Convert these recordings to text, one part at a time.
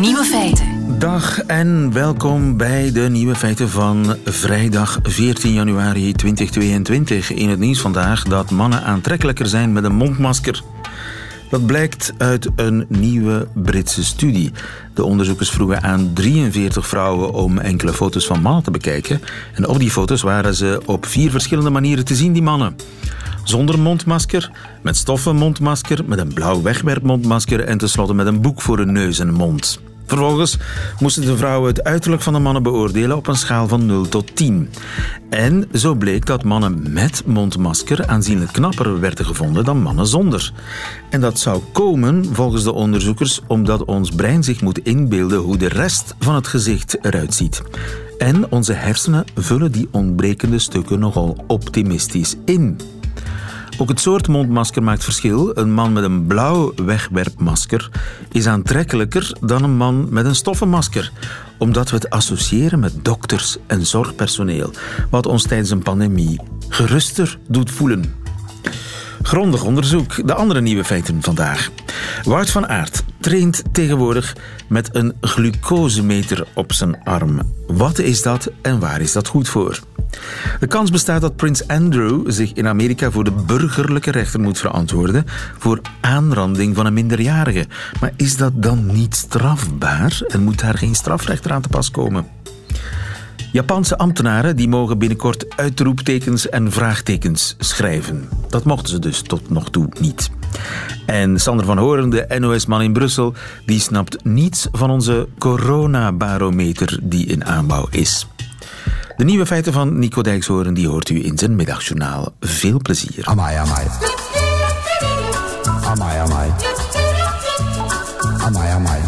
Nieuwe feiten. Dag en welkom bij de nieuwe feiten van vrijdag 14 januari 2022. In het nieuws vandaag dat mannen aantrekkelijker zijn met een mondmasker. Dat blijkt uit een nieuwe Britse studie. De onderzoekers vroegen aan 43 vrouwen om enkele foto's van mannen te bekijken. En op die foto's waren ze op vier verschillende manieren te zien, die mannen. Zonder mondmasker, met stoffen mondmasker, met een blauw wegwerpmondmasker en tenslotte met een boek voor hun neus en mond. Vervolgens moesten de vrouwen het uiterlijk van de mannen beoordelen op een schaal van 0 tot 10. En zo bleek dat mannen met mondmasker aanzienlijk knapper werden gevonden dan mannen zonder. En dat zou komen, volgens de onderzoekers, omdat ons brein zich moet inbeelden hoe de rest van het gezicht eruit ziet. En onze hersenen vullen die ontbrekende stukken nogal optimistisch in. Ook het soort mondmasker maakt verschil. Een man met een blauw wegwerpmasker is aantrekkelijker dan een man met een stoffenmasker, omdat we het associëren met dokters en zorgpersoneel, wat ons tijdens een pandemie geruster doet voelen. Grondig onderzoek. De andere nieuwe feiten vandaag. Wout van Aert traint tegenwoordig met een glucosemeter op zijn arm. Wat is dat en waar is dat goed voor? De kans bestaat dat prins Andrew zich in Amerika voor de burgerlijke rechter moet verantwoorden voor aanranding van een minderjarige. Maar is dat dan niet strafbaar en moet daar geen strafrechter aan te pas komen? Japanse ambtenaren die mogen binnenkort uitroeptekens en vraagtekens schrijven. Dat mochten ze dus tot nog toe niet. En Sander van Horen, de NOS-man in Brussel, die snapt niets van onze coronabarometer die in aanbouw is. De nieuwe feiten van Nico Dijkshoorn die hoort u in zijn middagjournaal. Veel plezier. Amai, amai. Amai, amai. Amai, amai.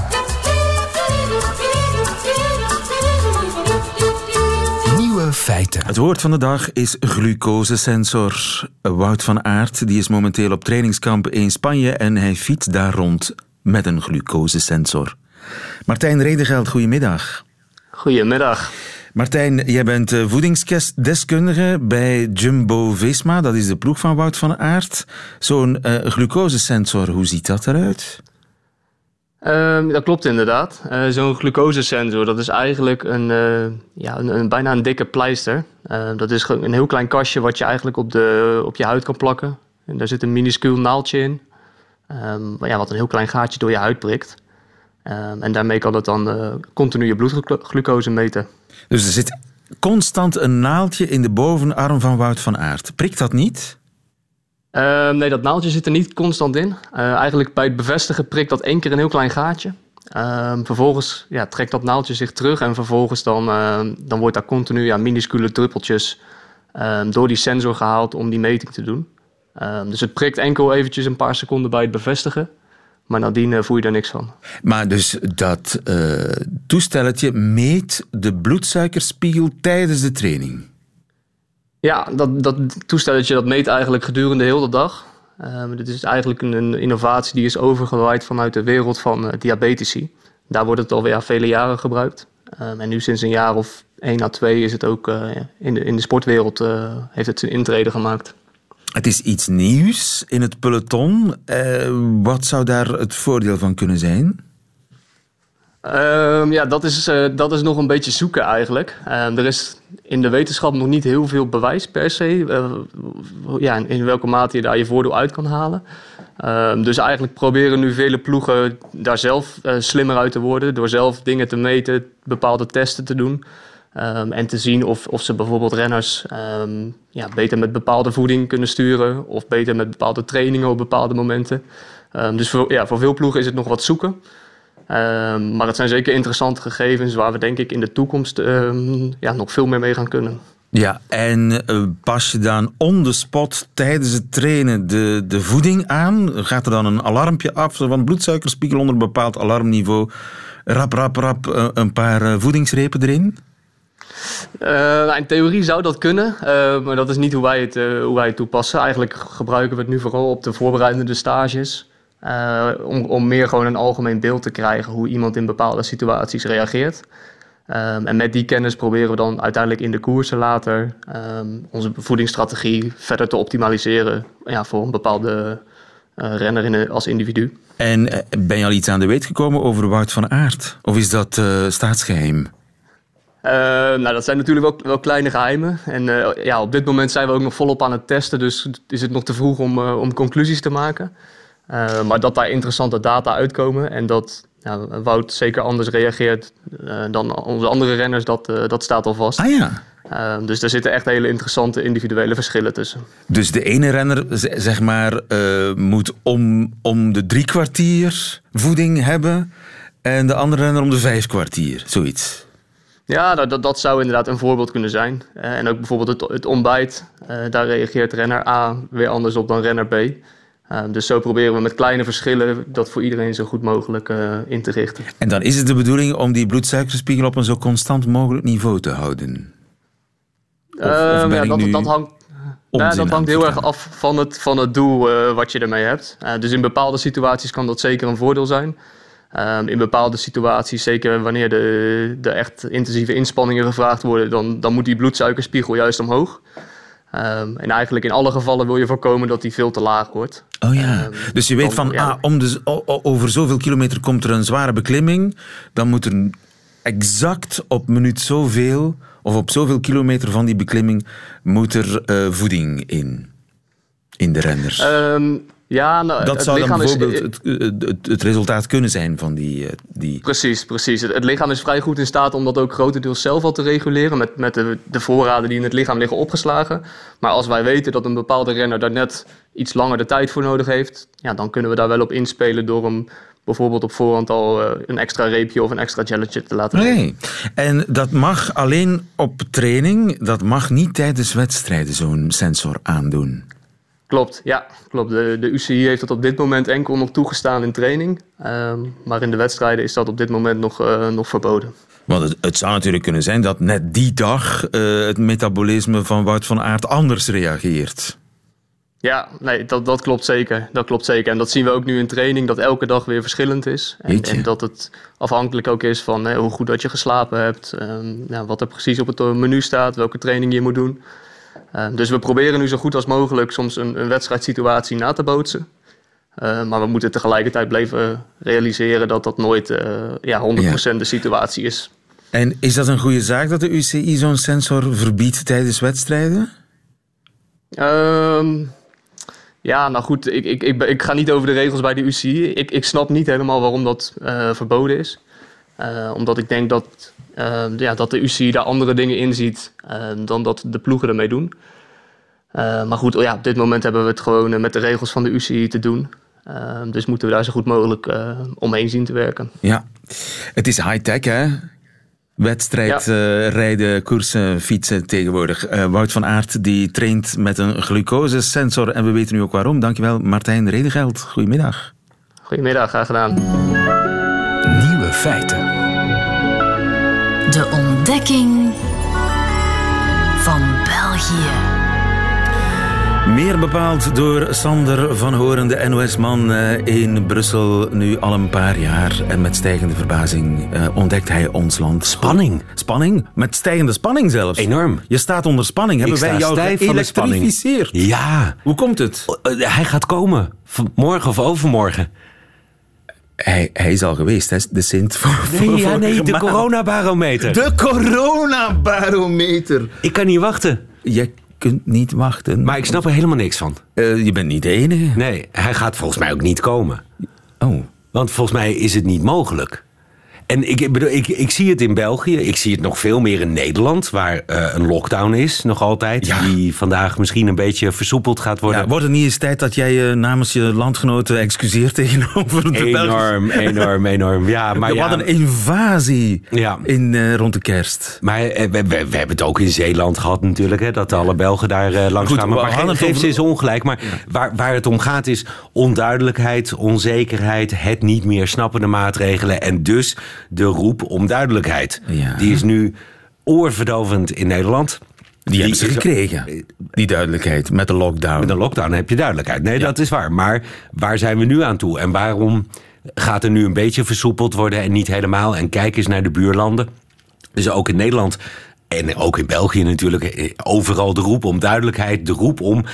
Nieuwe feiten. Het woord van de dag is glucosesensor. Wout van Aert die is momenteel op trainingskamp in Spanje en hij fietst daar rond met een glucosesensor. Martijn Redegeld, goedemiddag. Goedemiddag. Martijn, jij bent eh, voedingsdeskundige bij Jumbo Visma. Dat is de ploeg van Wout van Aert. Zo'n uh, glucosesensor, hoe ziet dat eruit? Um, dat klopt inderdaad. Uh, Zo'n glucosesensor, dat is eigenlijk een, ja, een, bijna een dikke pleister. Uh, dat is een heel klein kastje wat je eigenlijk op, de, op je huid kan plakken. En daar zit een minuscuul naaldje in. Um, ja, wat een heel klein gaatje door je huid prikt. Um, en daarmee kan het dan continu je bloedglucose meten. Dus er zit constant een naaldje in de bovenarm van Wout van Aert. Prikt dat niet? Uh, nee, dat naaldje zit er niet constant in. Uh, eigenlijk bij het bevestigen prikt dat één keer een heel klein gaatje. Uh, vervolgens ja, trekt dat naaldje zich terug en vervolgens dan, ehm, dan wordt daar continu ja, minuscule druppeltjes ehm, door die sensor gehaald om die meting te doen. dus het prikt enkel eventjes een paar seconden bij het bevestigen. Maar nadien uh, voel je daar niks van. Maar dus dat uh, toestelletje meet de bloedsuikerspiegel tijdens de training? Ja, dat, dat toestelletje dat meet eigenlijk gedurende de hele dag. Uh, dit is eigenlijk een, een, innovatie die is overgewaaid vanuit de wereld van uh, diabetici. Daar wordt het alweer vele jaren gebruikt. Um, en nu sinds een jaar of één à twee is het ook in, de, in de sportwereld heeft het zijn intrede gemaakt. Het is iets nieuws in het peloton. wat zou daar het voordeel van kunnen zijn? Um, ja, dat is, uh, dat is nog een beetje zoeken eigenlijk. Uh, er is in de wetenschap nog niet heel veel bewijs per se. Uh, ja, in welke mate je daar je voordeel uit kan halen. Ehm, dus eigenlijk proberen nu vele ploegen daar zelf eh, slimmer uit te worden. Door zelf dingen te meten, bepaalde testen te doen. Um, en te zien of, of ze bijvoorbeeld renners ja, beter met bepaalde voeding kunnen sturen. Of beter met bepaalde trainingen op bepaalde momenten. dus voor, ja, voor veel ploegen is het nog wat zoeken. Maar het zijn zeker interessante gegevens waar we denk ik in de toekomst ja, nog veel meer mee gaan kunnen. Ja, en uh, pas je dan on the spot tijdens het trainen de, de voeding aan? Gaat er dan een alarmpje af van bloedsuikerspiegel onder een bepaald alarmniveau? Rap, rap, rap, uh, een paar uh, voedingsrepen erin? Uh, in theorie zou dat kunnen, uh, maar dat is niet hoe wij, het, uh, hoe wij het toepassen. Eigenlijk gebruiken we het nu vooral op de voorbereidende stages. Om, om meer gewoon een algemeen beeld te krijgen hoe iemand in bepaalde situaties reageert. Um, en met die kennis proberen we dan uiteindelijk in de koersen later um, onze voedingsstrategie verder te optimaliseren ja, voor een bepaalde renner in, als individu. En ben je al iets aan de weet gekomen over Wout van Aert? Of is dat staatsgeheim? Nou, dat zijn natuurlijk wel, wel kleine geheimen. En ja, op dit moment zijn we ook nog volop aan het testen. Dus is het nog te vroeg om, om conclusies te maken. maar dat daar interessante data uitkomen en dat ja, Wout zeker anders reageert dan onze andere renners, dat, dat staat al vast. Ah ja. Uh, dus er zitten echt hele interessante individuele verschillen tussen. Dus de ene renner, zeg maar, moet om, om de drie kwartier voeding hebben en de andere renner om de vijf kwartier, zoiets. Ja, nou, dat, dat zou inderdaad een voorbeeld kunnen zijn. en ook bijvoorbeeld het, het ontbijt, daar reageert renner A weer anders op dan renner B. Ehm, dus zo proberen we met kleine verschillen dat voor iedereen zo goed mogelijk in te richten. En dan is het de bedoeling om die bloedsuikerspiegel op een zo constant mogelijk niveau te houden? Of, of ehm, ja, dat, dat, hangt, ja, dat hangt heel erg af van het, van het doel uh, wat je ermee hebt. Uh, dus in bepaalde situaties kan dat zeker een voordeel zijn. Um, in bepaalde situaties, zeker wanneer de, de echt intensieve inspanningen gevraagd worden, dan, dan moet die bloedsuikerspiegel juist omhoog. Um, en eigenlijk in alle gevallen wil je voorkomen dat die veel te laag wordt. Oh ja, um, dus je weet van, ah, om de, over zoveel kilometer komt er een zware beklimming. Dan moet er exact op minuut zoveel, of op zoveel kilometer van die beklimming, moet er uh, voeding in. In de renners. Ja, nou, dat zou dan bijvoorbeeld het, het, het, resultaat kunnen zijn van die... Eh, die... Precies, precies. Het, lichaam is vrij goed in staat om dat ook grotendeels zelf al te reguleren... met, met de, de voorraden die in het lichaam liggen opgeslagen. Maar als wij weten dat een bepaalde renner daar net iets langer de tijd voor nodig heeft... Ja, dan kunnen we daar wel op inspelen door hem bijvoorbeeld op voorhand al eh, een extra reepje of een extra gelletje te laten Nee, en dat mag alleen op training, dat mag niet tijdens wedstrijden zo'n sensor aandoen. Klopt, ja. Klopt. De, de UCI heeft dat op dit moment enkel nog toegestaan in training. Ehm, maar in de wedstrijden is dat op dit moment nog, uh, nog verboden. Want het, het, zou natuurlijk kunnen zijn dat net die dag uh, het metabolisme van Wout van Aert anders reageert. Ja, nee, dat, dat klopt zeker. Dat klopt zeker. En dat zien we ook nu in training, dat elke dag weer verschillend is. En, en dat het afhankelijk ook is van hè, hoe goed dat je geslapen hebt, um, ja, wat er precies op het menu staat, welke training je moet doen. Ehm, dus we proberen nu zo goed als mogelijk soms een, een wedstrijdsituatie na te bootsen. Ehm, maar we moeten tegelijkertijd blijven realiseren dat dat nooit uh, ja, 100% de situatie is. En is dat een goede zaak dat de UCI zo'n sensor verbiedt tijdens wedstrijden? Um, ja, nou goed, ik, ik, ik, ik, ga niet over de regels bij de UCI. Ik, ik snap niet helemaal waarom dat verboden is. Omdat ik denk dat Ehm, ja, dat de UCI daar andere dingen in ziet ehm, dan dat de ploegen ermee doen. Ehm, maar goed, ja, op dit moment hebben we het gewoon eh, met de regels van de UCI te doen. dus moeten we daar zo goed mogelijk uh, omheen zien te werken. Ja, het is high-tech hè? Wedstrijd, ja. uh, rijden, koersen, fietsen tegenwoordig. Uh, Wout van Aert die traint met een glucosesensor en we weten nu ook waarom. Dankjewel Martijn Redegeld. Goedemiddag. Goedemiddag, graag gedaan. Nieuwe feiten. De ontdekking van België. Meer bepaald door Sander van Horen, de NOS-man eh, in Brussel, nu al een paar jaar. En met stijgende verbazing uh, ontdekt hij ons land. Spanning. Spanning? Met stijgende spanning zelfs. Enorm. Je staat onder spanning. Hebben wij jou geëlektrificeerd? Ja. Hoe komt het? Uh, hij gaat komen. Morgen of overmorgen. Hij, hij is al geweest, hè? de Sint voor, Nee, ja, nee de coronabarometer. De coronabarometer. Ik kan niet wachten. Je kunt niet wachten. Maar ik snap er helemaal niks van. Uh, je bent niet de enige. Nee, hij gaat volgens mij ook niet komen. Oh. Want volgens mij is het niet mogelijk. En ik, bedoel, ik, ik zie het in België. Ik zie het nog veel meer in Nederland, waar uh, een lockdown is, nog altijd. Ja. Die vandaag misschien een beetje versoepeld gaat worden. Ja, wordt het niet eens tijd dat jij uh, namens je landgenoten excuseert tegenover de Enorm, enorm, enorm. Ja, maar ja. Wat een invasie in, uh, rond de kerst. Maar we, we, we, hebben het ook in Zeeland gehad natuurlijk, hè, dat alle Belgen daar langs gaan. Maar, maar geef ze eens ongelijk. Maar waar, waar het om gaat is onduidelijkheid, onzekerheid, het niet meer snappende maatregelen. En dus de roep om duidelijkheid. Ja. Die is nu oorverdovend in Nederland. Die, die hebben ze gekregen, die duidelijkheid, met de lockdown. Met de lockdown heb je duidelijkheid. Nee, ja. dat is waar. Maar waar zijn we nu aan toe? En waarom gaat er nu een beetje versoepeld worden en niet helemaal? En kijk eens naar de buurlanden. Dus ook in Nederland en ook in België natuurlijk, overal de roep om duidelijkheid, de roep om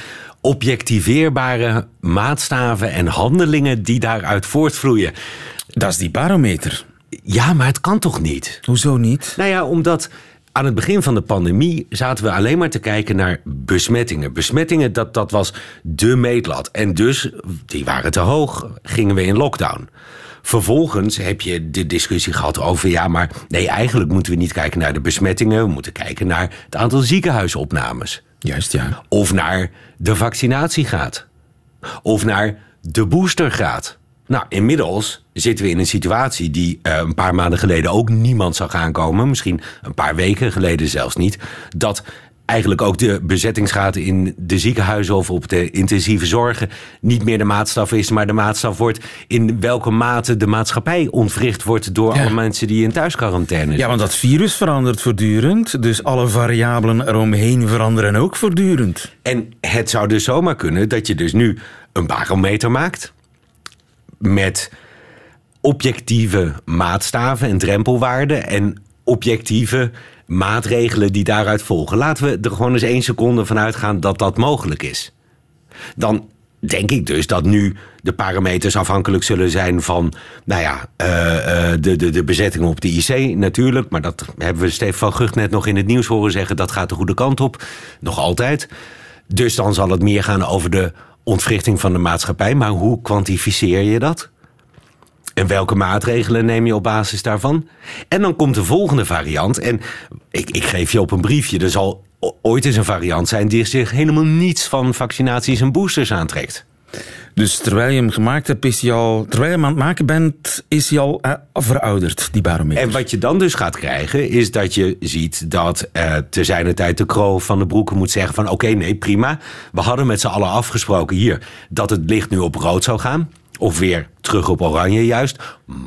objectiveerbare maatstaven en handelingen die daaruit voortvloeien. Dat is die barometer. Ja, maar het kan toch niet? Hoezo niet? Nou ja, omdat aan het begin van de pandemie zaten we alleen maar te kijken naar besmettingen. Besmettingen, dat, dat was de meetlat. En dus, die waren te hoog, gingen we in lockdown. Vervolgens heb je de discussie gehad over, ja, maar nee, eigenlijk moeten we niet kijken naar de besmettingen. We moeten kijken naar het aantal ziekenhuisopnames. Juist, ja. Of naar de vaccinatiegraad. Of naar de boostergraad. Nou, inmiddels zitten we in een situatie die uh, een paar maanden geleden ook niemand zag aankomen. Misschien een paar weken geleden zelfs niet. Dat eigenlijk ook de bezettingsgraad in de ziekenhuizen of op de intensieve zorgen niet meer de maatstaf is, maar de maatstaf wordt in welke mate de maatschappij ontwricht wordt door alle mensen die in thuisquarantaine zijn. Ja, want dat virus verandert voortdurend, dus alle variabelen eromheen veranderen ook voortdurend. En het zou dus zomaar kunnen dat je dus nu een barometer maakt met objectieve maatstaven en drempelwaarden en objectieve maatregelen die daaruit volgen. Laten we er gewoon eens één seconde van uitgaan dat dat mogelijk is. Dan denk ik dus dat nu de parameters afhankelijk zullen zijn van, nou ja, uh, de, de, de bezetting op de IC natuurlijk. Maar dat hebben we Stefan Gucht net nog in het nieuws horen zeggen. Dat gaat de goede kant op. Nog altijd. Dus dan zal het meer gaan over de ontwrichting van de maatschappij. Maar hoe kwantificeer je dat? En welke maatregelen neem je op basis daarvan? En dan komt de volgende variant. En ik, ik geef je op een briefje. Er zal ooit eens een variant zijn die zich helemaal niets van vaccinaties en boosters aantrekt. Dus terwijl je hem gemaakt hebt, is hij al. Terwijl je hem aan het maken bent, is hij al uh, verouderd, die barometer. En wat je dan dus gaat krijgen, is dat je ziet dat uh, te zijner tijd de Kroo van de Broeken moet zeggen: van oké, nee, prima. We hadden met z'n allen afgesproken hier dat het licht nu op rood zou gaan. Of weer terug op oranje juist.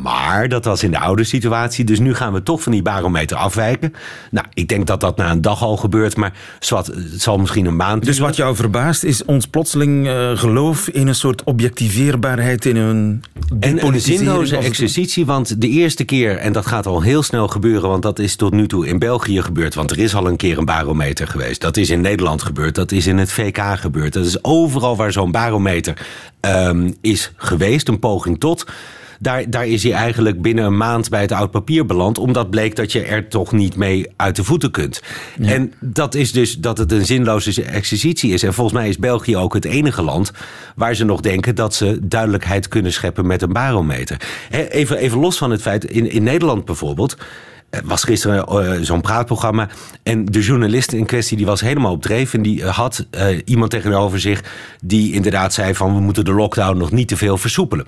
Maar dat was in de oude situatie. Dus nu gaan we toch van die barometer afwijken. Nou, ik denk dat dat na een dag al gebeurt. Maar het zal misschien een maand Dus wat jou verbaast is ons plotseling uh, geloof in een soort objectiveerbaarheid. In een en een zinloze exercitie. Want de eerste keer, en dat gaat al heel snel gebeuren. Want dat is tot nu toe in België gebeurd. Want er is al een keer een barometer geweest. Dat is in Nederland gebeurd. Dat is in het VK gebeurd. Dat is overal waar zo'n barometer um, is geweest. Een poging tot. Daar, daar is hij eigenlijk binnen een maand bij het oud papier beland. Omdat bleek dat je er toch niet mee uit de voeten kunt. En dat is dus dat het een zinloze exercitie is. En volgens mij is België ook het enige land waar ze nog denken dat ze duidelijkheid kunnen scheppen met een barometer. Even, even los van het feit, in, in Nederland bijvoorbeeld was gisteren uh, zo'n praatprogramma. En de journalist in kwestie die was helemaal op dreef. En die had uh, iemand tegenover zich die inderdaad zei van... we moeten de lockdown nog niet te veel versoepelen.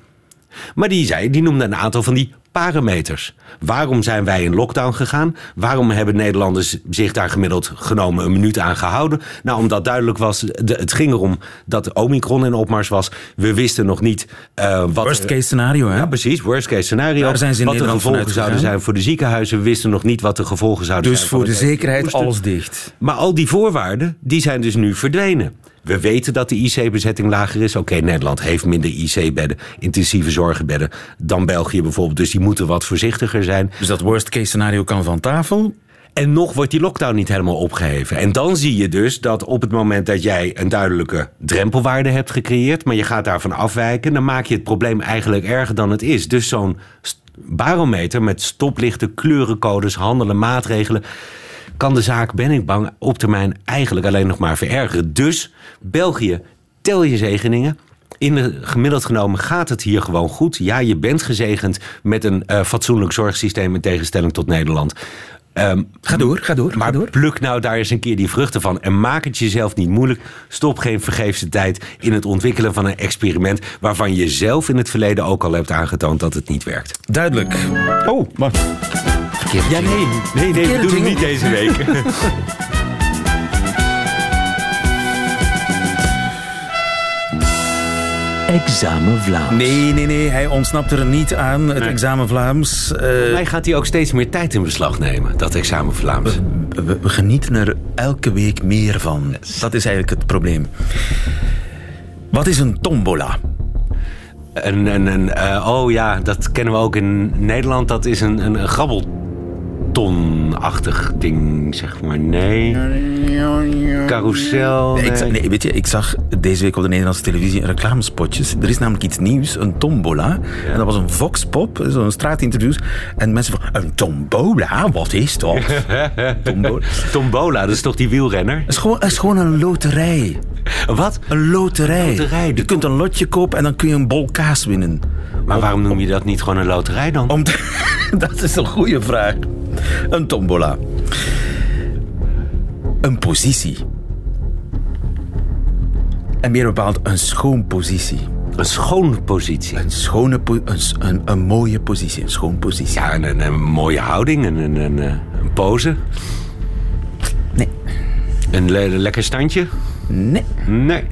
Maar die zei, die noemde een aantal van die parameters. Waarom zijn wij in lockdown gegaan? Waarom hebben Nederlanders zich daar gemiddeld genomen een minuut aan gehouden? Nou, omdat duidelijk was, de, het ging erom dat Omicron in opmars was. We wisten nog niet uh, wat... Worst case scenario, hè? Ja, precies, worst case scenario. Daar zijn ze in wat de Nederland gevolgen zouden zijn voor de ziekenhuizen. We wisten nog niet wat de gevolgen zouden dus zijn. Dus voor de zekerheid alles dicht. Maar al die voorwaarden, die zijn dus nu verdwenen. We weten dat de IC-bezetting lager is. Oké, Nederland heeft minder IC-bedden, intensieve zorgenbedden dan België bijvoorbeeld. Dus die moeten wat voorzichtiger zijn. Dus dat worst-case scenario kan van tafel. En nog wordt die lockdown niet helemaal opgeheven. En dan zie je dus dat op het moment dat jij een duidelijke drempelwaarde hebt gecreëerd, maar je gaat daarvan afwijken, dan maak je het probleem eigenlijk erger dan het is. Dus zo'n barometer met stoplichten, kleurencodes, handelen, maatregelen kan de zaak, ben ik bang, op termijn eigenlijk alleen nog maar verergeren. Dus België, tel je zegeningen. In de gemiddeld genomen gaat het hier gewoon goed. Ja, je bent gezegend met een uh, fatsoenlijk zorgsysteem in tegenstelling tot Nederland. Um, ga door, ga door. Maar ga door. pluk nou daar eens een keer die vruchten van. En maak het jezelf niet moeilijk. Stop geen vergeefse tijd in het ontwikkelen van een experiment. waarvan je zelf in het verleden ook al hebt aangetoond dat het niet werkt. Duidelijk. Oh, Ja, nee, nee, nee, we doen het niet deze week. Examen Vlaams. Nee, nee, nee, hij ontsnapt er niet aan, het nee. examen Vlaams. Uh, mij gaat hij ook steeds meer tijd in beslag nemen, dat examen Vlaams. We, we, we genieten er elke week meer van. Dat is eigenlijk het probleem. Wat is een tombola? Een, een, een uh, oh ja, dat kennen we ook in Nederland. Dat is een, een, een grabbel betonachtig ding, zeg maar. Nee. Carousel. Nee, ik, nee, weet je, ik zag deze week op de Nederlandse televisie reclamespotjes. Er is namelijk iets nieuws, een tombola. En dat was een voxpop, zo'n straatinterviews. En mensen van, een tombola? Wat is dat? tombola. tombola, dat is toch die wielrenner? Het is gewoon, het is gewoon een loterij. Wat? Een loterij. loterij. Je kunt een lotje kopen en dan kun je een bol kaas winnen. Maar waarom noem je dat niet gewoon een loterij dan? Om dat is een goede vraag. Een tombola. Een positie. En meer bepaald een schoon positie. Een schoon positie? Een schone een, een, een, mooie positie, een schoon positie. Ja, een, een, mooie houding, een, een, een, een pose. Nee. Een le lekker standje? Nee. Nee.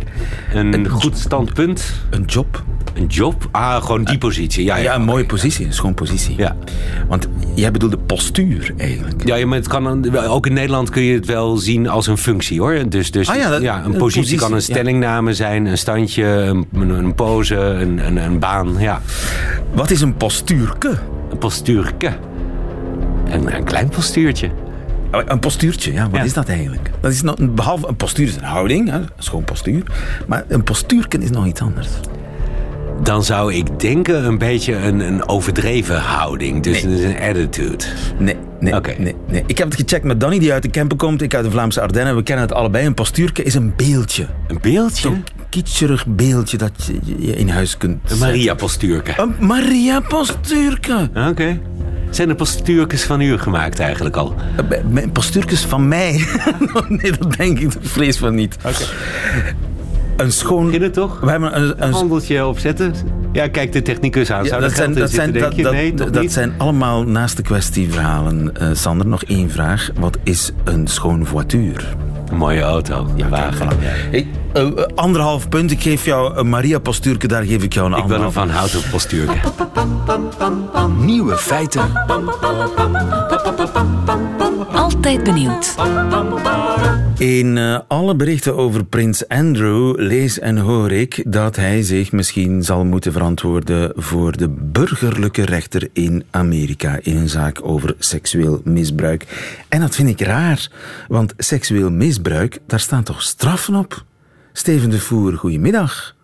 Een, een goed standpunt? Een job. Een job? Ah, gewoon die positie. Ja, ja, ja een mooie positie, een schoon positie. Ja. Want jij bedoelde postuur eigenlijk. Ja, maar het kan, ook in Nederland kun je het wel zien als een functie hoor. Dus, dus ah, ja, dat, ja, een, positie, kan een stellingname zijn, een standje, een, een pose, een, een, een, baan. Ja. Wat is een postuurke? Een postuurke. Een, een klein postuurtje. Oh, een postuurtje, ja, wat is dat eigenlijk? Dat is nog, behalve een postuur is een houding, hè, schoon postuur. Maar een postuurken is nog iets anders. Dan zou ik denken een beetje een, een overdreven houding. Dus nee. een attitude. Nee, nee, nee, nee. Ik heb het gecheckt met Danny, die uit de Kempen komt. Ik uit de Vlaamse Ardennen. We kennen het allebei. Een postuurke is een beeldje. Een beeldje? Zo'n kitscherig beeldje dat je in huis kunt Een Maria-postuurke. Een Maria-postuurke. Oké. Zijn er postuurkes van u gemaakt eigenlijk al? Postuurkes van mij? nee, dat denk ik vrees van niet. Oké. Een schoon... Beginnen toch? We hebben een, een handeltje opzetten. Ja, kijk de technicus aan. Zou dat, zijn, dat, zijn, dat, nee, dat, dat zijn allemaal naast de kwestieverhalen. Uh, Sander, nog één vraag. Wat is een schoon voituur? Een mooie auto. Ja, wagen. Voilà. Hey, uh, anderhalf punt. Ik geef jou een Maria-postuurke. Daar geef ik jou een ik anderhalf. Ik wil een Van Houten postuurke. Nieuwe feiten. Altijd benieuwd. In uh, alle berichten over prins Andrew lees en hoor ik dat hij zich misschien zal moeten verantwoorden voor de burgerlijke rechter in Amerika in een zaak over seksueel misbruik. En dat vind ik raar, want seksueel misbruik, daar staan toch straffen op? Steven de Voer, goedemiddag.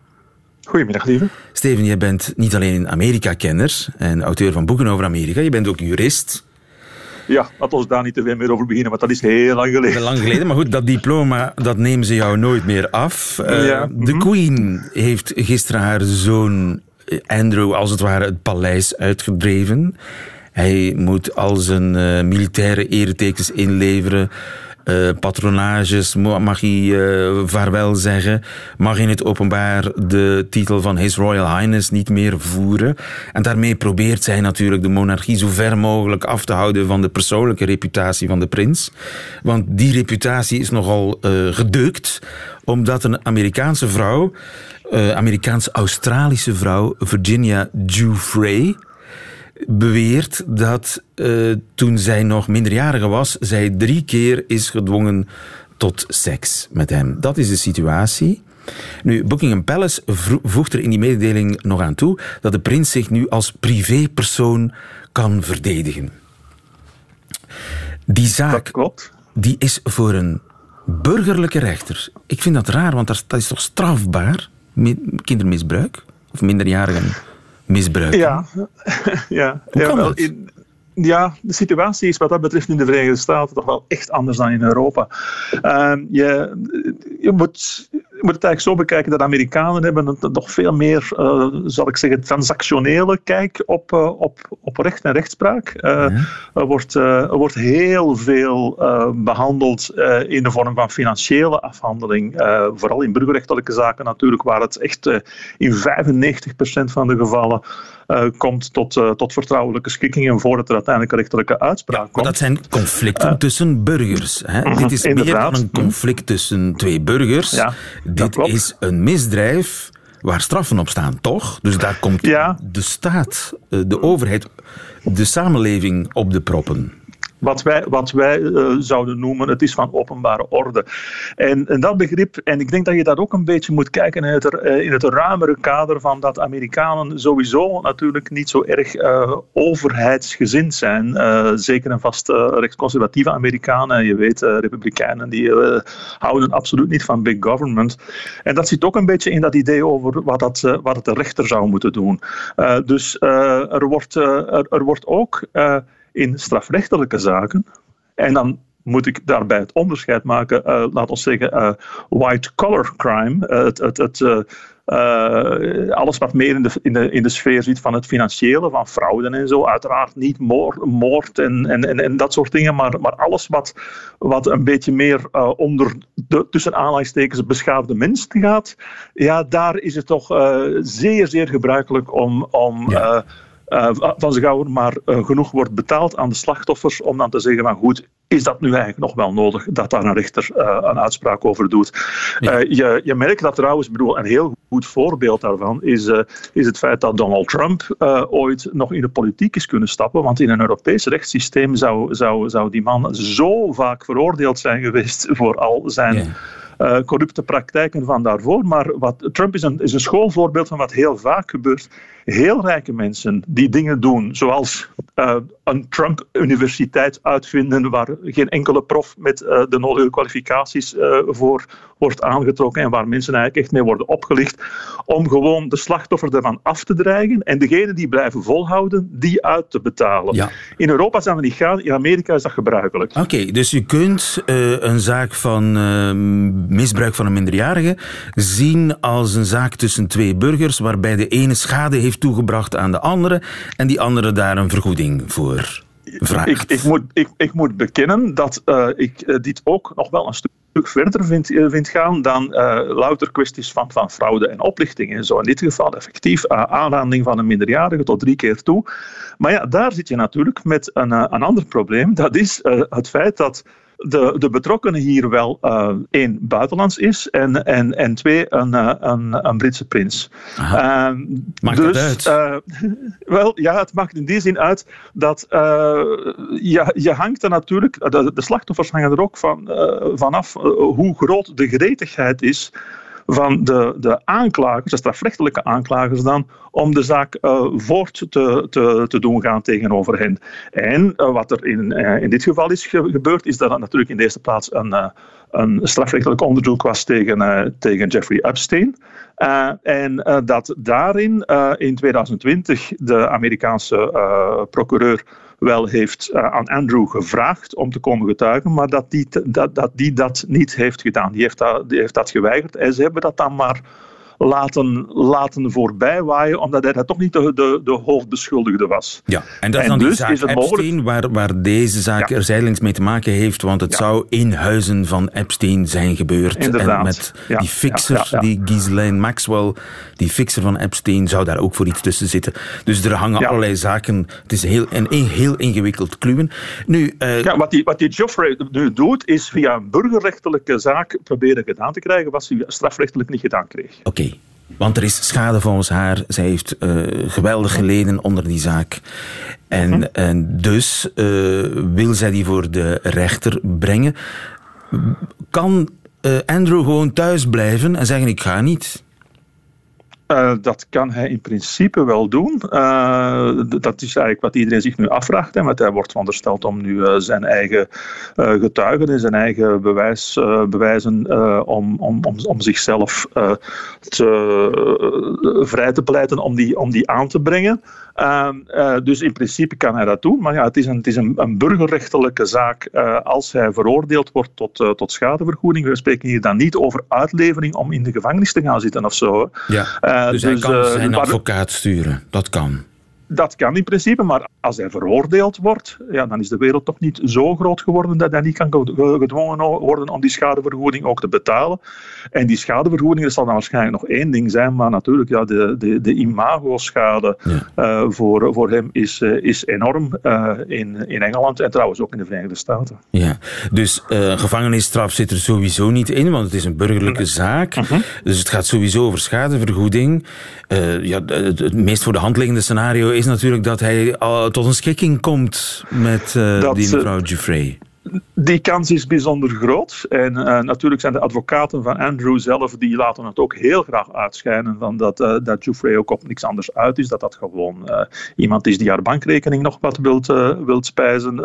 Goedemiddag, lieve. Steven, jij bent niet alleen Amerika-kenner en auteur van boeken over Amerika, je bent ook jurist. Ja, laten we daar niet te veel meer over beginnen, want dat is heel lang geleden. Heel lang geleden, maar goed, dat diploma dat nemen ze jou nooit meer af. Uh, ja. De mhm. Queen heeft gisteren haar zoon Andrew als het ware het paleis uitgedreven. Hij moet al zijn uh, militaire eretekens inleveren. Uh, patronages, mag hij uh, vaarwel zeggen, mag in het openbaar de titel van His Royal Highness niet meer voeren. En daarmee probeert zij natuurlijk de monarchie zo ver mogelijk af te houden van de persoonlijke reputatie van de prins. Want die reputatie is nogal uh, gedeukt, omdat een Amerikaanse vrouw, Amerikaans-Australische vrouw, Virginia Giuffre, beweert dat uh, toen zij nog minderjarige was, zij drie keer is gedwongen tot seks met hem. Dat is de situatie. Nu, Buckingham Palace voegt er in die mededeling nog aan toe dat de prins zich nu als privépersoon kan verdedigen. Die zaak Die is voor een burgerlijke rechter. Ik vind dat raar, want dat is toch strafbaar? Kindermisbruik? Of minderjarigen misbruiken? Ja, ja. ja wel, in, ja, de situatie is wat dat betreft in de Verenigde Staten toch wel echt anders dan in Europa. Uh, je, je moet moet het eigenlijk zo bekijken dat Amerikanen hebben een nog veel meer, uh, zal ik zeggen, transactionele kijk op, uh, op, op recht en rechtspraak. Uh, er, wordt, er wordt heel veel behandeld in de vorm van financiële afhandeling. vooral in burgerrechtelijke zaken natuurlijk, waar het echt in 95% van de gevallen komt tot, tot vertrouwelijke schikkingen voordat er uiteindelijk een rechterlijke uitspraak komt. Dat zijn conflicten tussen burgers. Hè? Dit is meer dan een conflict tussen twee burgers. Ja dit is een misdrijf waar straffen op staan, toch? Dus daar komt de staat, eh, de overheid, de samenleving op de proppen. Wat wij, wat wij zouden noemen, het is van openbare orde. En, en, dat begrip, en ik denk dat je dat ook een beetje moet kijken in het, in het ruimere kader van dat Amerikanen sowieso natuurlijk niet zo erg overheidsgezind zijn. zeker en vast rechtsconservatieve Amerikanen, je weet, republikeinen, die houden absoluut niet van big government. En dat zit ook een beetje in dat idee over wat, dat, wat de rechter zou moeten doen. Dus er, wordt, er, er, wordt ook in strafrechtelijke zaken, en dan moet ik daarbij het onderscheid maken, uh, laat ons zeggen, white-collar crime, het, het, het alles wat meer in de, in, de, in de sfeer zit van het financiële, van fraude en zo. Uiteraard niet moord, moord en, en, en, dat soort dingen, maar, maar alles wat, wat een beetje meer onder de tussen aanhalingstekens beschaafde mens gaat, ja, daar is het toch zeer, zeer gebruikelijk om. om ja. Uh, van zijn gauw maar uh, genoeg wordt betaald aan de slachtoffers om dan te zeggen van goed, is dat nu eigenlijk nog wel nodig dat daar een rechter uh, een uitspraak over doet. je, je merkt dat trouwens, bedoel, een heel goed voorbeeld daarvan is, is het feit dat Donald Trump ooit nog in de politiek is kunnen stappen, want in een Europees rechtssysteem zou, zou, zou die man zo vaak veroordeeld zijn geweest voor al zijn... Uh, corrupte praktijken van daarvoor. Maar wat, Trump is een, is een schoolvoorbeeld van wat heel vaak gebeurt heel rijke mensen die dingen doen, zoals uh, een Trump-universiteit uitvinden waar geen enkele prof met uh, de nodige kwalificaties uh, voor wordt aangetrokken en waar mensen eigenlijk echt mee worden opgelicht, om gewoon de slachtoffer ervan af te dreigen en degene die blijven volhouden, die uit te betalen. Ja. In Europa zijn we niet gaan, in Amerika is dat gebruikelijk. Oké, dus u kunt een zaak van misbruik van een minderjarige zien als een zaak tussen twee burgers waarbij de ene schade heeft toegebracht aan de andere en die andere daar een vergoeding voor vraagt. Ik, ik, moet, ik, ik moet bekennen dat uh, ik uh, dit ook nog wel een stuk verder vind, uh, vind gaan dan louter kwesties van, van fraude en oplichting en zo. In dit geval effectief aanranding van een minderjarige tot drie keer toe. Maar ja, daar zit je natuurlijk met een, een ander probleem. Dat is het feit dat de, de betrokkenen hier wel uh, één buitenlands is en, en, en twee een, uh, een, een Britse prins. Uh, maakt dus, uit? wel, ja, het maakt in die zin uit dat je, je hangt er natuurlijk, de, de slachtoffers hangen er ook van, vanaf hoe groot de gretigheid is van de, de aanklagers, de strafrechtelijke aanklagers dan, om de zaak uh, voort te, te, te doen gaan tegenover hen. En uh, wat er in, uh, in dit geval is ge gebeurd, is dat het natuurlijk in de eerste plaats een, een strafrechtelijk onderzoek was tegen, tegen Jeffrey Epstein. en dat daarin in 2020 de Amerikaanse procureur wel heeft uh, aan Andrew gevraagd om te komen getuigen, maar dat die dat, dat, die dat niet heeft gedaan. Die heeft dat, die heeft dat geweigerd. En ze hebben dat dan maar laten, laten voorbij waaien, omdat hij dat toch niet de, de, de hoofdbeschuldigde was. Ja, en dat is dan dus die zaak Epstein, waar, waar deze zaak er zijdelings mee te maken heeft, want het zou in huizen van Epstein zijn gebeurd. Inderdaad. En met die fixer, die Ghislaine Maxwell, die fixer van Epstein, zou daar ook voor iets tussen zitten. Dus er hangen allerlei zaken. Het is heel, een, een heel ingewikkeld kluwen. Nu, uh, ja, wat die, wat die Geoffrey nu doet, is via een burgerrechtelijke zaak proberen gedaan te krijgen wat ze strafrechtelijk niet gedaan kreeg. Oké. Want er is schade volgens haar. Zij heeft uh, geweldig geleden onder die zaak. En, mhm. en dus uh, wil zij die voor de rechter brengen. Kan uh, Andrew gewoon thuis blijven en zeggen: Ik ga niet? Uh, dat kan hij in principe wel doen. Uh, dat is eigenlijk wat iedereen zich nu afvraagt. Hè, want hij wordt verondersteld om nu uh, zijn eigen getuigen en zijn eigen bewijs, bewijzen om, om, om, om zichzelf te, vrij te pleiten om die, om die aan te brengen. Ehm, dus in principe kan hij dat doen. Maar ja, het is een, het is een, een burgerrechtelijke zaak als hij veroordeeld wordt tot, tot schadevergoeding. We spreken hier dan niet over uitlevering om in de gevangenis te gaan zitten of zo. Ja. Dus, hij dus, kan zijn advocaat sturen. Dat kan. Dat kan in principe, maar als hij veroordeeld wordt, ja, dan is de wereld toch niet zo groot geworden dat hij niet kan gedwongen worden om die schadevergoeding ook te betalen. En die schadevergoeding, dat zal dan waarschijnlijk nog één ding zijn, maar natuurlijk, ja, de, de, de imago-schade uh, voor, voor hem is, uh, is enorm uh, in, in Engeland en trouwens ook in de Verenigde Staten. Ja, dus gevangenisstraf zit er sowieso niet in, want het is een burgerlijke zaak. -huh. Dus het gaat sowieso over schadevergoeding. ja, het, het meest voor de hand liggende scenario is is natuurlijk dat hij tot een schikking komt met die mevrouw Jeffrey die kans is bijzonder groot. En uh, natuurlijk zijn de advocaten van Andrew zelf, die laten het ook heel graag uitschijnen van dat, uh, dat Jeffrey ook op niks anders uit is. Dat dat gewoon uh, iemand is die haar bankrekening nog wat wilt, wilt spijzen.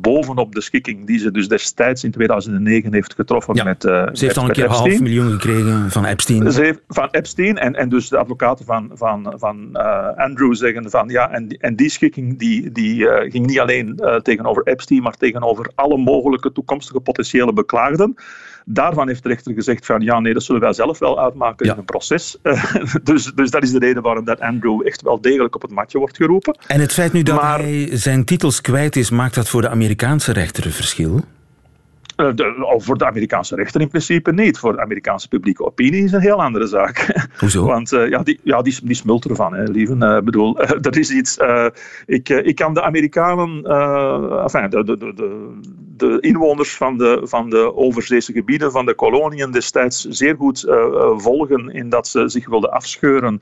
bovenop de schikking die ze dus destijds in 2009 heeft getroffen ja, met Ze heeft al een keer een half miljoen gekregen van Epstein. Ze heeft, van Epstein. En, en dus de advocaten van, van, van Andrew zeggen van ja, en, en die schikking die, die ging niet alleen tegenover Epstein, maar tegenover alle mogelijke toekomstige potentiële beklaagden. Daarvan heeft de rechter gezegd van ja, nee, dat zullen wij zelf wel uitmaken in een proces. dus, dus dat is de reden waarom dat Andrew echt wel degelijk op het matje wordt geroepen. En het feit nu dat hij zijn titels kwijt is, maakt dat voor de Amerikaanse rechter een verschil? Uh, de, voor de Amerikaanse rechter in principe niet. Voor de Amerikaanse publieke opinie is een heel andere zaak. Hoezo? Want uh, ja, die, ja, die, die smult ervan, hè, lieven. Uh, bedoel, er is iets... ik, ik kan de Amerikanen... enfin, de, de, de, de inwoners van de, van de overzeese gebieden, van de koloniën destijds, zeer goed volgen in dat ze zich wilden afscheuren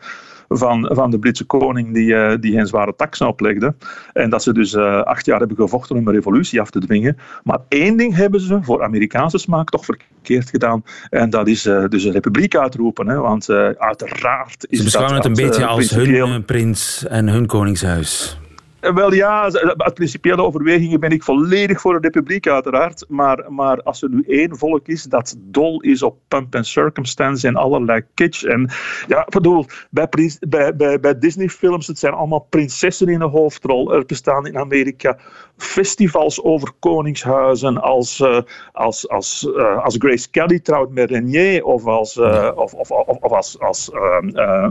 van, van de Britse koning die, uh, die hen zware taxen oplegde. En dat ze dus uh, acht jaar hebben gevochten om een revolutie af te dwingen. Maar één ding hebben ze voor Amerikaanse smaak toch verkeerd gedaan. En dat is uh, dus een republiek uitroepen. Hè, want uiteraard is Ze beschouwen het een beetje als hun prins en hun koningshuis. Eh, wel ja, uit principiële overwegingen ben ik volledig voor een republiek, uiteraard. Maar, maar als er nu één volk is dat dol is op pump and circumstance en allerlei kitsch. En ja, bedoel, bij, bij, bij, bij Disney-films, het zijn allemaal prinsessen in een hoofdrol. Er bestaan in Amerika festivals over koningshuizen als, uh, als, als, uh, als Grace Kelly trouwt met Renier of als, uh, of, of, of, of, als, als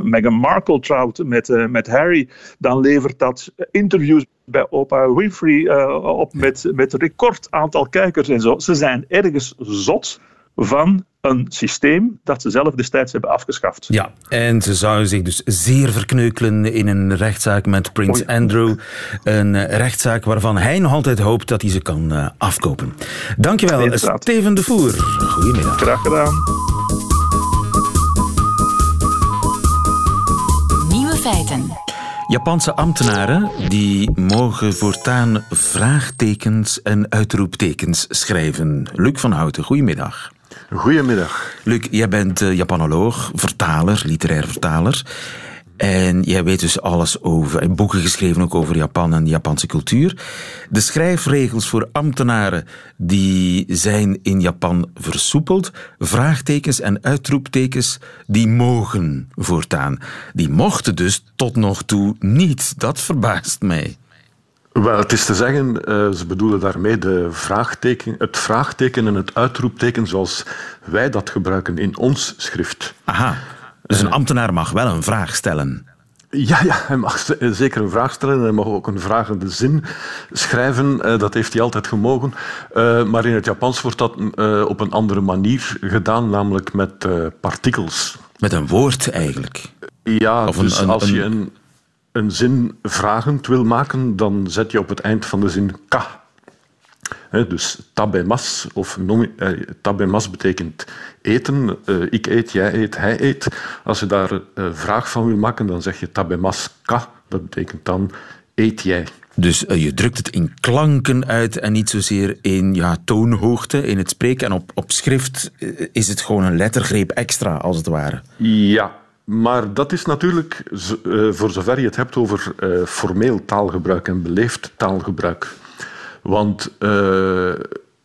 Meghan Markle trouwt met, met Harry. Dan levert dat interview interviews bij Oprah Winfrey uh, op met, met een record aantal kijkers en zo. Ze zijn ergens zot van een systeem dat ze zelf destijds hebben afgeschaft. Ja, en ze zouden zich dus zeer verkneukelen in een rechtszaak met Prins Andrew. Een eh, rechtszaak waarvan hij nog altijd hoopt dat hij ze kan uh, afkopen. Dankjewel, Steven de Voer. Goedemiddag. Graag gedaan. Japanse ambtenaren die mogen voortaan vraagtekens en uitroeptekens schrijven. Luc van Houten, goedemiddag. Goedemiddag. Luc, jij bent uh, Japanoloog, vertaler, literair vertaler. En jij weet dus alles over, boeken geschreven ook over Japan en de Japanse cultuur. De schrijfregels voor ambtenaren die zijn in Japan versoepeld. Vraagtekens en uitroeptekens die mogen voortaan. Die mochten dus tot nog toe niet. Dat verbaast mij. Wel, het is te zeggen, uh, ze bedoelen daarmee de vraagteken, het vraagteken en het uitroepteken zoals wij dat gebruiken in ons schrift. Aha. Dus een ambtenaar mag wel een vraag stellen. Ja, ja, hij mag zeker een vraag stellen. Hij mag ook een vragende zin schrijven. Eh, dat heeft hij altijd gemogen. Eh, maar in het Japans wordt dat eh, op een andere manier gedaan, namelijk met partikels. Met een woord eigenlijk? Ja, of dus als je een, een zin vragend wil maken, dan zet je op het eind van de zin ka dus tabemas, of eh, tabemas betekent eten. Eh, ik eet, jij eet, hij eet. Als je daar een eh, vraag van wil maken, dan zeg je tabemas ka. Dat betekent dan eet jij. Dus je drukt het in klanken uit en niet zozeer in ja, toonhoogte in het spreken. En op, op schrift is het gewoon een lettergreep extra, als het ware. Ja, maar dat is natuurlijk, voor zover je het hebt over formeel taalgebruik en beleefd taalgebruik. Want uh,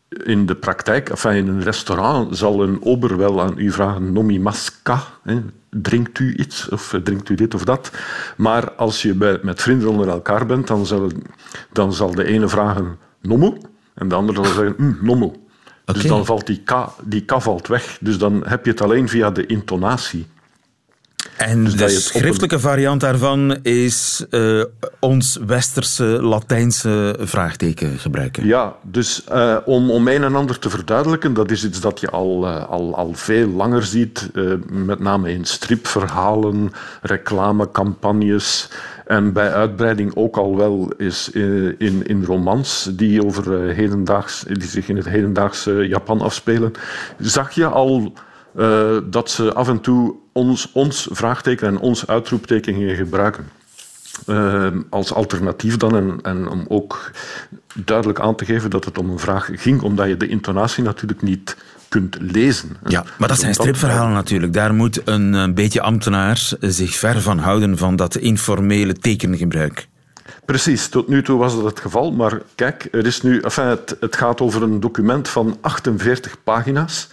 in de praktijk, enfin in een restaurant, zal een ober wel aan u vragen: nomi masca. Hè? Drinkt u iets of drinkt u dit of dat? Maar als je bij, met vrienden onder elkaar bent, dan zal, dan zal de ene vragen: nomu. En de andere zal zeggen: mm, nomu. Dus dan valt die k, die k valt weg. Dus dan heb je het alleen via de intonatie. En dus de schriftelijke variant daarvan is uh, ons westerse Latijnse vraagteken gebruiken. Ja, dus uh, om, om een en ander te verduidelijken, dat is iets dat je al, uh, al, al veel langer ziet, met name in stripverhalen, reclamecampagnes en bij uitbreiding ook al wel is in, in romans die, over hedendaags, die zich in het hedendaagse Japan afspelen, zag je al uh, dat ze af en toe ons, ons vraagteken en ons uitroepteken gingen gebruiken. als alternatief dan. En, en, om ook duidelijk aan te geven dat het om een vraag ging, omdat je de intonatie natuurlijk niet kunt lezen. Ja, maar dat zijn stripverhalen natuurlijk. Daar moet een, een beetje ambtenaar zich ver van houden van dat informele tekengebruik. Precies, tot nu toe was dat het geval. Maar kijk, er is nu, enfin, het, het gaat over een document van 48 pagina's.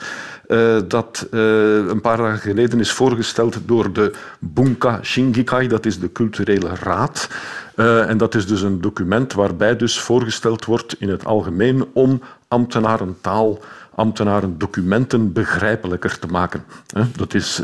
Uh, dat uh, een paar dagen geleden is voorgesteld door de Bunka Shingikai, dat is de culturele raad. Uh, en dat is dus een document waarbij dus voorgesteld wordt in het algemeen om ambtenarentaal ambtenaren documenten begrijpelijker te maken. Dat is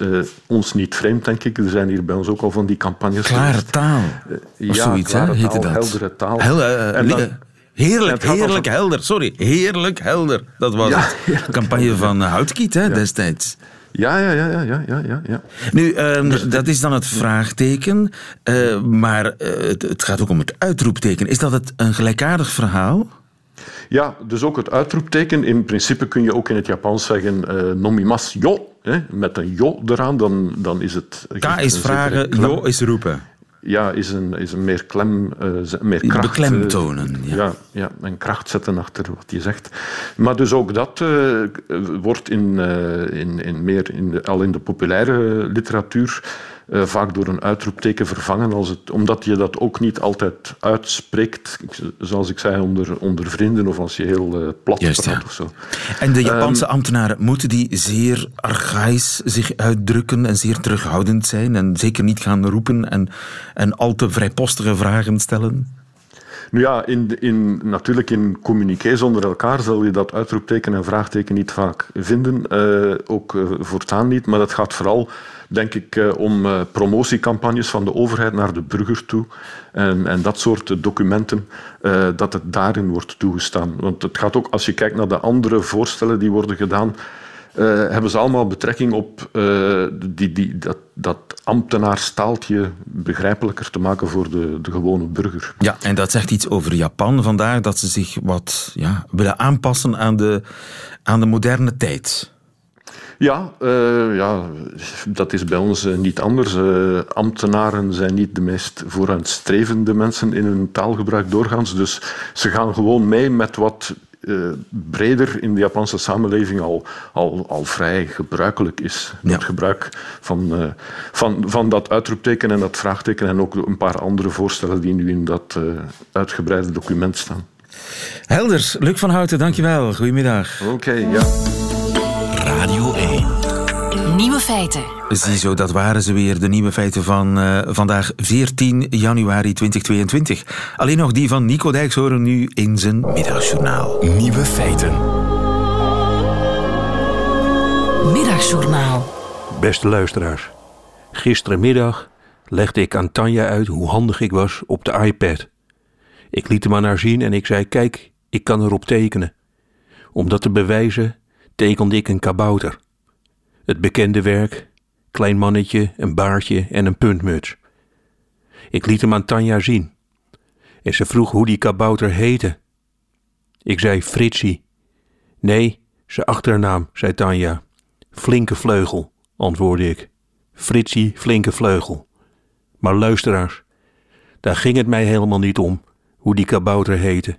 ons niet vreemd, denk ik. Er zijn hier bij ons ook al van die campagnes. Klare taal. Of ja, zoiets, klare taal, dat? heldere taal. Hel en dan, Heerlijk, heerlijk helder. Sorry, heerlijk helder. Dat was ja, het. campagne van Houtkiet hè, destijds. Ja, ja, ja, ja, ja, ja, ja. Nu, um, dus, dat is dan het vraagteken, uh, maar uh, het, het, gaat ook om het uitroepteken. Is dat het een gelijkaardig verhaal? Ja, dus ook het uitroepteken. In principe kun je ook in het Japans zeggen uh, nomimas yo. Hè, met een yo eraan, dan, dan is het... K is vragen, yo is roepen. Ja, is een, is een meer klem, uh, meer kracht... Beklemtonen, ja. ja. Ja, en kracht zetten achter wat je zegt. Maar dus ook dat uh, wordt in, in, in meer in de, al in de populaire literatuur uh, vaak door een uitroepteken vervangen, als het, omdat je dat ook niet altijd uitspreekt, zoals ik zei, onder, onder vrienden of als je heel uh, plat Juist, praat ja. of zo. En de Japanse um, ambtenaren, moeten die zeer archaïs zich uitdrukken en zeer terughoudend zijn en zeker niet gaan roepen en, en al te vrijpostige vragen stellen? Nu ja, in, in, natuurlijk in communiqués onder elkaar zal je dat uitroepteken en vraagteken niet vaak vinden. Uh, ook uh, voortaan niet, maar dat gaat vooral denk ik, eh, om eh, promotiecampagnes van de overheid naar de burger toe en, en dat soort documenten, eh, dat het daarin wordt toegestaan. Want het gaat ook, als je kijkt naar de andere voorstellen die worden gedaan, hebben ze allemaal betrekking op die, die, dat, dat ambtenaarstaaltje begrijpelijker te maken voor de, de gewone burger. Ja, en dat zegt iets over Japan. Vandaar dat ze zich wat ja, willen aanpassen aan de, aan de moderne tijd. Ja, uh, ja, dat is bij ons uh, niet anders. Uh, ambtenaren zijn niet de meest vooruitstrevende mensen in hun taalgebruik doorgaans. Dus ze gaan gewoon mee met wat breder in de Japanse samenleving al, al, al vrij gebruikelijk is. Ja. Het gebruik van, van, van dat uitroepteken en dat vraagteken en ook een paar andere voorstellen die nu in dat uitgebreide document staan. Helder, Luc van Houten, dankjewel. Goedemiddag. Oké, okay, ja. Radio 1. Nieuwe feiten. Ziezo, dat waren ze weer, de nieuwe feiten van uh, vandaag 14 januari 2022. Alleen nog die van Nico Dijks horen nu in zijn middagjournaal. Nieuwe feiten. Middagjournaal. Beste luisteraars. Gisterenmiddag legde ik aan Tanja uit hoe handig ik was op de iPad. Ik liet hem aan haar zien en ik zei: Kijk, ik kan erop tekenen. Om dat te bewijzen tekende ik een kabouter. Het bekende werk, klein mannetje, een baardje en een puntmuts. Ik liet hem aan Tanja zien. En ze vroeg hoe die kabouter heette. Ik zei Fritsie. Nee, zijn achternaam, zei Tanja. Flinke vleugel, antwoordde ik. Fritsie, flinke vleugel. Maar luisteraars, daar ging het mij helemaal niet om hoe die kabouter heette.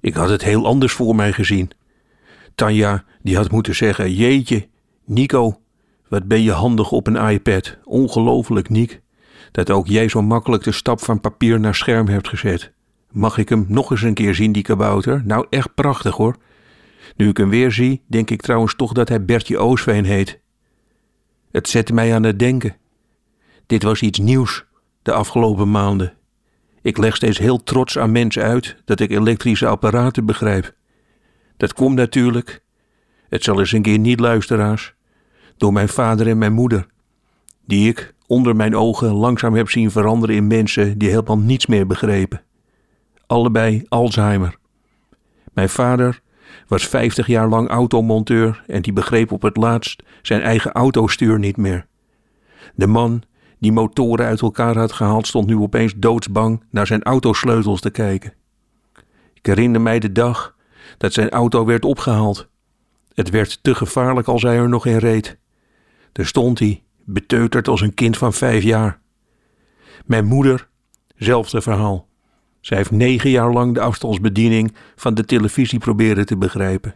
Ik had het heel anders voor mij gezien. Tanja, die had moeten zeggen: Jeetje, Nico, wat ben je handig op een iPad. Ongelooflijk, Niek. Dat ook jij zo makkelijk de stap van papier naar scherm hebt gezet. Mag ik hem nog eens een keer zien, die kabouter? Nou, echt prachtig hoor. Nu ik hem weer zie, denk ik trouwens toch dat hij Bertje Oosveen heet. Het zette mij aan het denken. Dit was iets nieuws de afgelopen maanden. Ik leg steeds heel trots aan mensen uit dat ik elektrische apparaten begrijp. Dat komt natuurlijk, het zal eens een keer niet luisteraars, door mijn vader en mijn moeder, die ik onder mijn ogen langzaam heb zien veranderen in mensen die helemaal niets meer begrepen. Allebei Alzheimer. Mijn vader was vijftig jaar lang automonteur en die begreep op het laatst zijn eigen autostuur niet meer. De man die motoren uit elkaar had gehaald stond nu opeens doodsbang naar zijn autosleutels te kijken. Ik herinner mij de dag dat zijn auto werd opgehaald. Het werd te gevaarlijk als hij er nog in reed. Daar stond hij, beteuterd als een kind van vijf jaar. Mijn moeder Zelfde verhaal. Zij heeft negen jaar lang de afstandsbediening van de televisie proberen te begrijpen.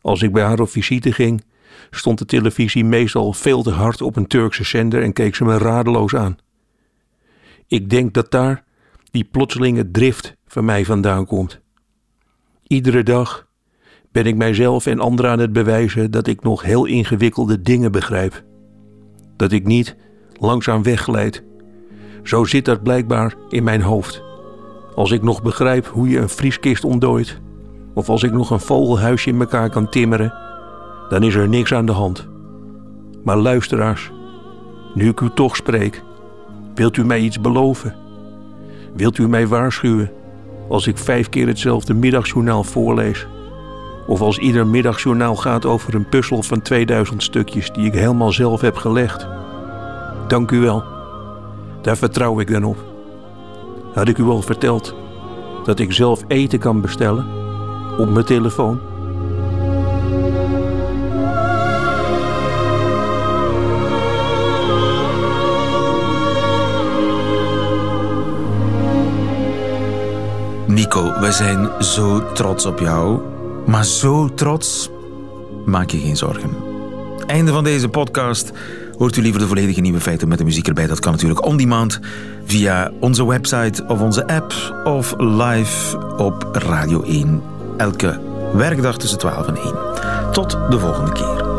Als ik bij haar op visite ging, stond de televisie meestal veel te hard op een Turkse zender en keek ze me radeloos aan. Ik denk dat daar die plotselinge drift van mij vandaan komt. Iedere dag ben ik mijzelf en anderen aan het bewijzen dat ik nog heel ingewikkelde dingen begrijp. Dat ik niet langzaam wegglijd. Zo zit dat blijkbaar in mijn hoofd. Als ik nog begrijp hoe je een vrieskist ontdooit, of als ik nog een vogelhuisje in elkaar kan timmeren, dan is er niks aan de hand. Maar luisteraars, nu ik u toch spreek, wilt u mij iets beloven? Wilt u mij waarschuwen als ik vijf keer hetzelfde middagjournaal voorlees? Of als ieder middagjournaal gaat over een puzzel van 2000 stukjes die ik helemaal zelf heb gelegd? Dank u wel. Daar vertrouw ik dan op. Had ik u al verteld dat ik zelf eten kan bestellen op mijn telefoon? Nico, wij zijn zo trots op jou. Maar zo trots, maak je geen zorgen. Einde van deze podcast. Hoort u liever de volledige nieuwe feiten met de muziek erbij? Dat kan natuurlijk on demand via onze website of onze app of live op Radio 1. Elke werkdag tussen 12 en 1. Tot de volgende keer.